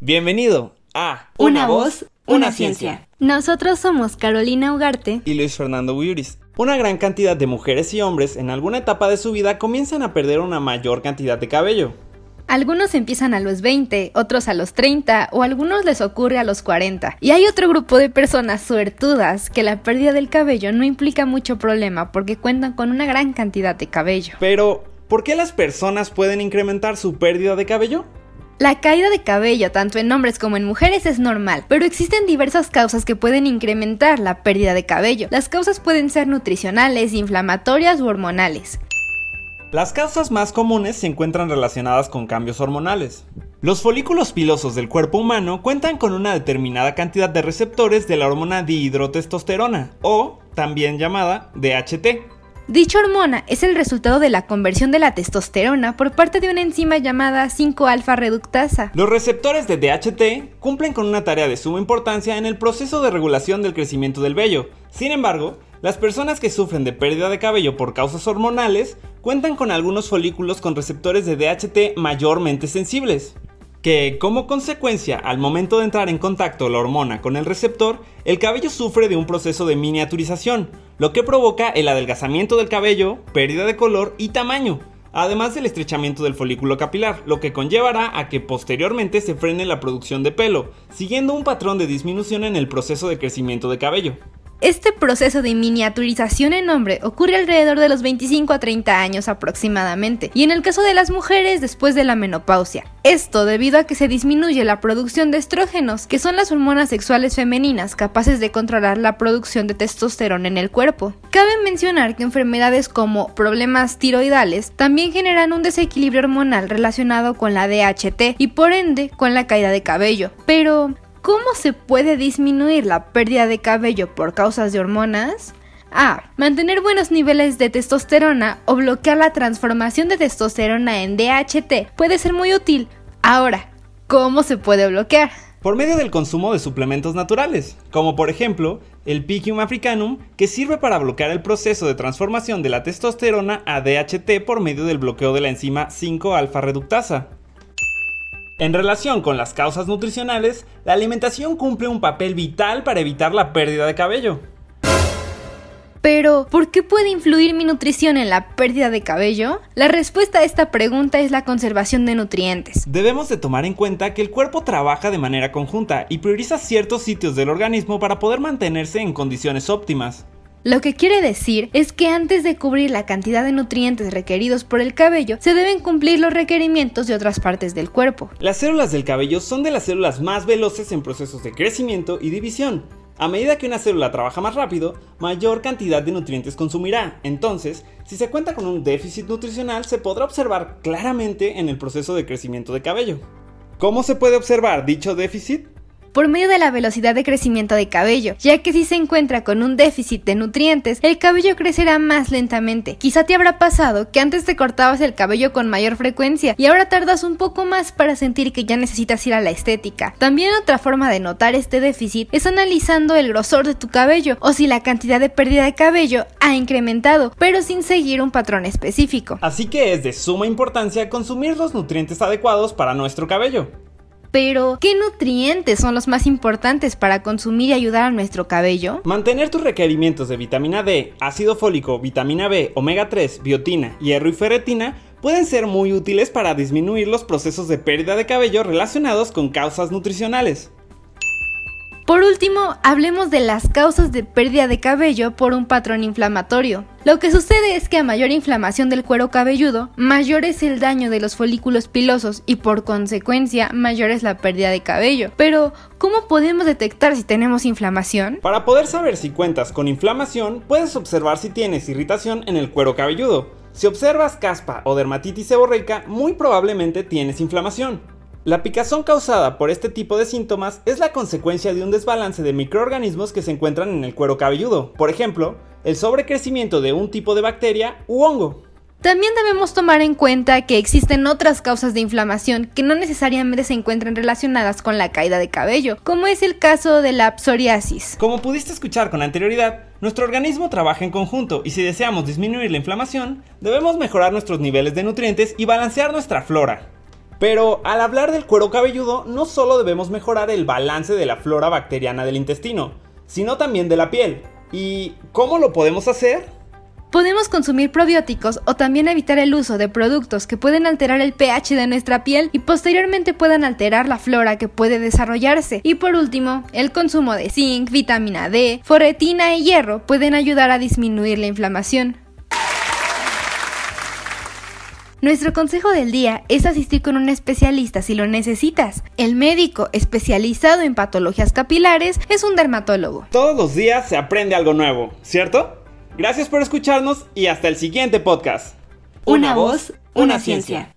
Bienvenido a Una, voz, una, ciencia. Nosotros somos Carolina Ugarte y Luis Fernando Uyuris. Una gran cantidad de mujeres y hombres en alguna etapa de su vida comienzan a perder una mayor cantidad de cabello. Algunos empiezan a los 20, otros a los 30 o a algunos les ocurre a los 40. Y hay otro grupo de personas suertudas que la pérdida del cabello no implica mucho problema porque cuentan con una gran cantidad de cabello. Pero, ¿por qué las personas pueden incrementar su pérdida de cabello? La caída de cabello tanto en hombres como en mujeres es normal, pero existen diversas causas que pueden incrementar la pérdida de cabello. Las causas pueden ser nutricionales, inflamatorias u hormonales. Las causas más comunes se encuentran relacionadas con cambios hormonales. Los folículos pilosos del cuerpo humano cuentan con una determinada cantidad de receptores de la hormona dihidrotestosterona, o también llamada DHT. Dicha hormona es el resultado de la conversión de la testosterona por parte de una enzima llamada 5-alfa reductasa. Los receptores de DHT cumplen con una tarea de suma importancia en el proceso de regulación del crecimiento del vello. Sin embargo, las personas que sufren de pérdida de cabello por causas hormonales cuentan con algunos folículos con receptores de DHT mayormente sensibles que como consecuencia al momento de entrar en contacto la hormona con el receptor, el cabello sufre de un proceso de miniaturización, lo que provoca el adelgazamiento del cabello, pérdida de color y tamaño, además del estrechamiento del folículo capilar, lo que conllevará a que posteriormente se frene la producción de pelo, siguiendo un patrón de disminución en el proceso de crecimiento de cabello. Este proceso de miniaturización en hombre ocurre alrededor de los 25 a 30 años aproximadamente, y en el caso de las mujeres después de la menopausia. Esto debido a que se disminuye la producción de estrógenos, que son las hormonas sexuales femeninas capaces de controlar la producción de testosterona en el cuerpo. Cabe mencionar que enfermedades como problemas tiroidales también generan un desequilibrio hormonal relacionado con la DHT y por ende con la caída de cabello. Pero, ¿Cómo se puede disminuir la pérdida de cabello por causas de hormonas? A. Mantener buenos niveles de testosterona o bloquear la transformación de testosterona en DHT puede ser muy útil. Ahora, ¿cómo se puede bloquear? Por medio del consumo de suplementos naturales, como por ejemplo el Pycium africanum, que sirve para bloquear el proceso de transformación de la testosterona a DHT por medio del bloqueo de la enzima 5-alfa reductasa. En relación con las causas nutricionales, la alimentación cumple un papel vital para evitar la pérdida de cabello. Pero, ¿por qué puede influir mi nutrición en la pérdida de cabello? La respuesta a esta pregunta es la conservación de nutrientes. Debemos de tomar en cuenta que el cuerpo trabaja de manera conjunta y prioriza ciertos sitios del organismo para poder mantenerse en condiciones óptimas. Lo que quiere decir es que antes de cubrir la cantidad de nutrientes requeridos por el cabello, se deben cumplir los requerimientos de otras partes del cuerpo. Las células del cabello son de las células más veloces en procesos de crecimiento y división. A medida que una célula trabaja más rápido, mayor cantidad de nutrientes consumirá. Entonces, si se cuenta con un déficit nutricional, se podrá observar claramente en el proceso de crecimiento de cabello. ¿Cómo se puede observar dicho déficit? Por medio de la velocidad de crecimiento de cabello, ya que si se encuentra con un déficit de nutrientes, el cabello crecerá más lentamente. Quizá te habrá pasado que antes te cortabas el cabello con mayor frecuencia y ahora tardas un poco más para sentir que ya necesitas ir a la estética. También otra forma de notar este déficit es analizando el grosor de tu cabello o si la cantidad de pérdida de cabello ha incrementado, pero sin seguir un patrón específico. Así que es de suma importancia consumir los nutrientes adecuados para nuestro cabello. Pero, ¿qué nutrientes son los más importantes para consumir y ayudar a nuestro cabello? Mantener tus requerimientos de vitamina D, ácido fólico, vitamina B, omega 3, biotina, hierro y ferretina pueden ser muy útiles para disminuir los procesos de pérdida de cabello relacionados con causas nutricionales. Por último, hablemos de las causas de pérdida de cabello por un patrón inflamatorio. Lo que sucede es que a mayor inflamación del cuero cabelludo, mayor es el daño de los folículos pilosos y por consecuencia mayor es la pérdida de cabello. Pero, ¿cómo podemos detectar si tenemos inflamación? Para poder saber si cuentas con inflamación, puedes observar si tienes irritación en el cuero cabelludo. Si observas caspa o dermatitis seborreica, muy probablemente tienes inflamación. La picazón causada por este tipo de síntomas es la consecuencia de un desbalance de microorganismos que se encuentran en el cuero cabelludo, por ejemplo, el sobrecrecimiento de un tipo de bacteria u hongo. También debemos tomar en cuenta que existen otras causas de inflamación que no necesariamente se encuentran relacionadas con la caída de cabello, como es el caso de la psoriasis. Como pudiste escuchar con anterioridad, nuestro organismo trabaja en conjunto y si deseamos disminuir la inflamación, debemos mejorar nuestros niveles de nutrientes y balancear nuestra flora. Pero al hablar del cuero cabelludo, no solo debemos mejorar el balance de la flora bacteriana del intestino, sino también de la piel. ¿Y cómo lo podemos hacer? Podemos consumir probióticos o también evitar el uso de productos que pueden alterar el pH de nuestra piel y posteriormente puedan alterar la flora que puede desarrollarse. Y por último, el consumo de zinc, vitamina D, foretina y hierro pueden ayudar a disminuir la inflamación. Nuestro consejo del día es asistir con un especialista si lo necesitas. El médico especializado en patologías capilares es un dermatólogo. Todos los días se aprende algo nuevo, ¿cierto? Gracias por escucharnos y hasta el siguiente podcast. Una, voz, una, ciencia.